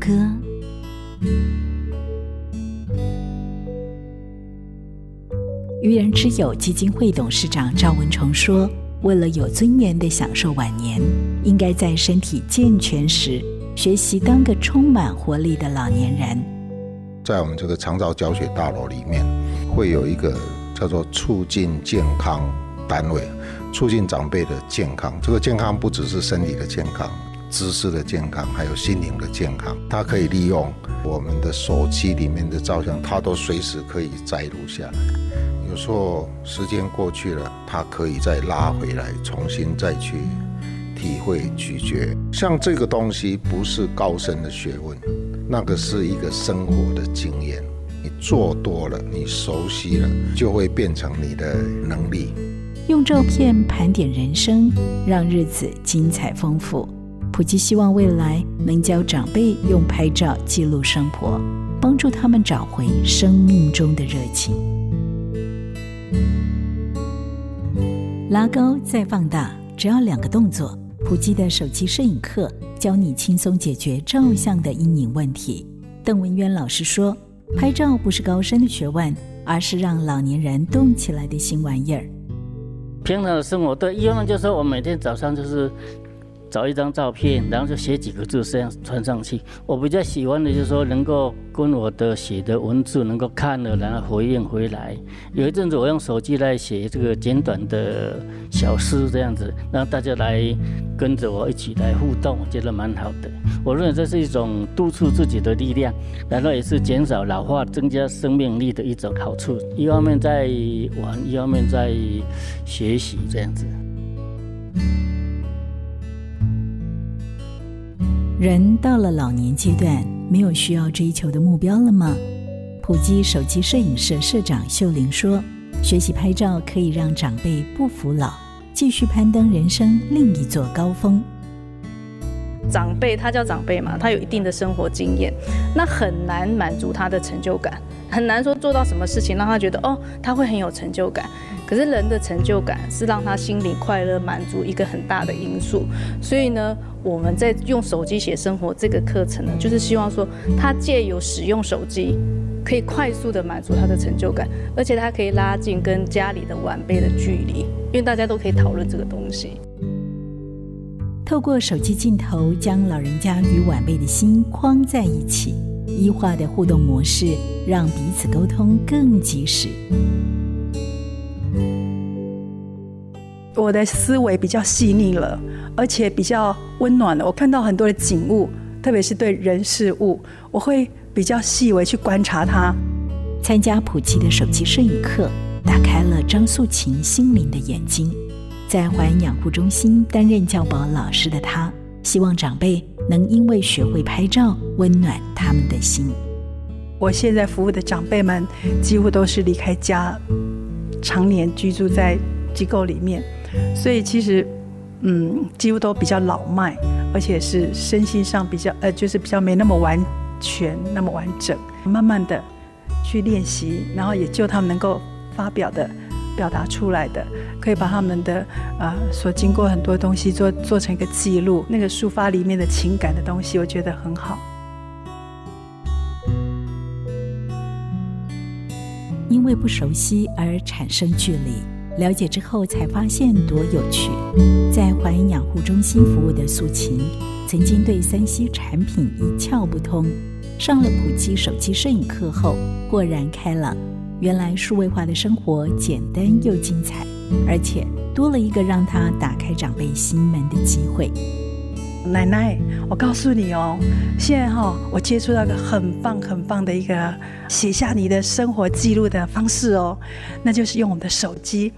歌。愚人之友基金会董事长赵文崇说：“为了有尊严的享受晚年，应该在身体健全时学习当个充满活力的老年人。”在我们这个长照教学大楼里面，会有一个叫做促进健康单位，促进长辈的健康。这个健康不只是身体的健康。知识的健康，还有心灵的健康，它可以利用我们的手机里面的照相，它都随时可以摘录下来。有时候时间过去了，它可以再拉回来，重新再去体会咀嚼。像这个东西不是高深的学问，那个是一个生活的经验。你做多了，你熟悉了，就会变成你的能力。用照片盘点人生，让日子精彩丰富。普吉希望未来能教长辈用拍照记录生活，帮助他们找回生命中的热情。拉高再放大，只要两个动作。普吉的手机摄影课教你轻松解决照相的阴影问题。邓文渊老师说：“拍照不是高深的学问，而是让老年人动起来的新玩意儿。”平常的生活，对，一方面就是我每天早上就是。找一张照片，然后就写几个字，这样传上去。我比较喜欢的就是说，能够跟我的写的文字能够看了，然后回应回来。有一阵子我用手机来写这个简短的小诗，这样子让大家来跟着我一起来互动，我觉得蛮好的。我认为这是一种督促自己的力量，然后也是减少老化、增加生命力的一种好处。一方面在玩，一方面在学习，这样子。人到了老年阶段，没有需要追求的目标了吗？普基手机摄影社社长秀玲说：“学习拍照可以让长辈不服老，继续攀登人生另一座高峰。”长辈他叫长辈嘛，他有一定的生活经验，那很难满足他的成就感，很难说做到什么事情让他觉得哦，他会很有成就感。可是人的成就感是让他心里快乐满足一个很大的因素，所以呢，我们在用手机写生活这个课程呢，就是希望说他借由使用手机，可以快速的满足他的成就感，而且他可以拉近跟家里的晚辈的距离，因为大家都可以讨论这个东西。透过手机镜头，将老人家与晚辈的心框在一起，一化的互动模式，让彼此沟通更及时。我的思维比较细腻了，而且比较温暖了。我看到很多的景物，特别是对人事物，我会比较细微去观察它。参加普吉的手机摄影课，打开了张素琴心灵的眼睛。在怀养护中心担任教保老师的她，希望长辈能因为学会拍照，温暖他们的心。我现在服务的长辈们，几乎都是离开家，常年居住在机构里面。所以其实，嗯，几乎都比较老迈，而且是身心上比较呃，就是比较没那么完全、那么完整。慢慢的去练习，然后也就他们能够发表的、表达出来的，可以把他们的呃所经过很多东西做做成一个记录，那个抒发里面的情感的东西，我觉得很好。因为不熟悉而产生距离。了解之后才发现多有趣。在怀孕养护中心服务的素琴，曾经对三 C 产品一窍不通，上了普及手机摄影课后豁然开朗。原来数位化的生活简单又精彩，而且多了一个让他打开长辈心门的机会。奶奶，我告诉你哦，现在哈，我接触到一个很棒很棒的一个写下你的生活记录的方式哦，那就是用我们的手机，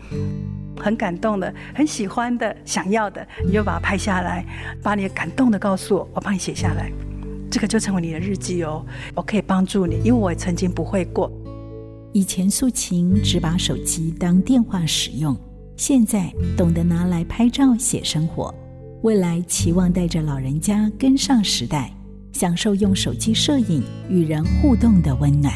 很感动的，很喜欢的，想要的，你就把它拍下来，把你感动的告诉我，我帮你写下来，这个就成为你的日记哦，我可以帮助你，因为我曾经不会过，以前素琴只把手机当电话使用，现在懂得拿来拍照写生活。未来期望带着老人家跟上时代，享受用手机摄影与人互动的温暖，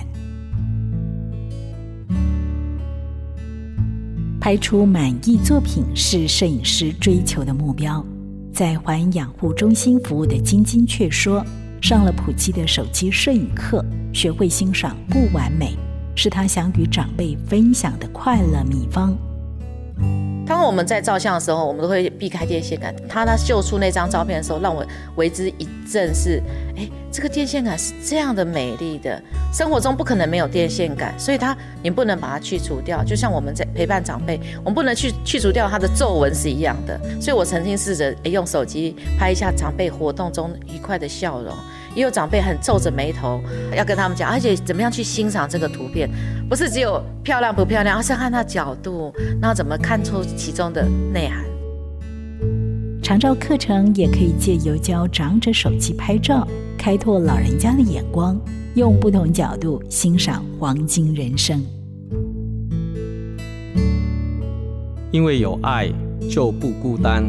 拍出满意作品是摄影师追求的目标。在环养护中心服务的晶晶却说：“上了普及的手机摄影课，学会欣赏不完美，是他想与长辈分享的快乐秘方。当我们在照相的时候，我们都会避开电线杆。他他秀出那张照片的时候，让我为之一振，是，哎，这个电线杆是这样的美丽的。生活中不可能没有电线杆，所以它你不能把它去除掉。就像我们在陪伴长辈，我们不能去去除掉他的皱纹是一样的。所以我曾经试着用手机拍一下长辈活动中愉快的笑容。也有长辈很皱着眉头，要跟他们讲，而且怎么样去欣赏这个图片，不是只有漂亮不漂亮，而是看它角度，那怎么看出其中的内涵。长照课程也可以借由教长者手机拍照，开拓老人家的眼光，用不同角度欣赏黄金人生。因为有爱就不孤单。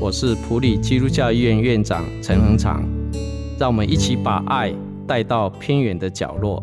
我是普里基督教医院院长陈恒长。让我们一起把爱带到偏远的角落。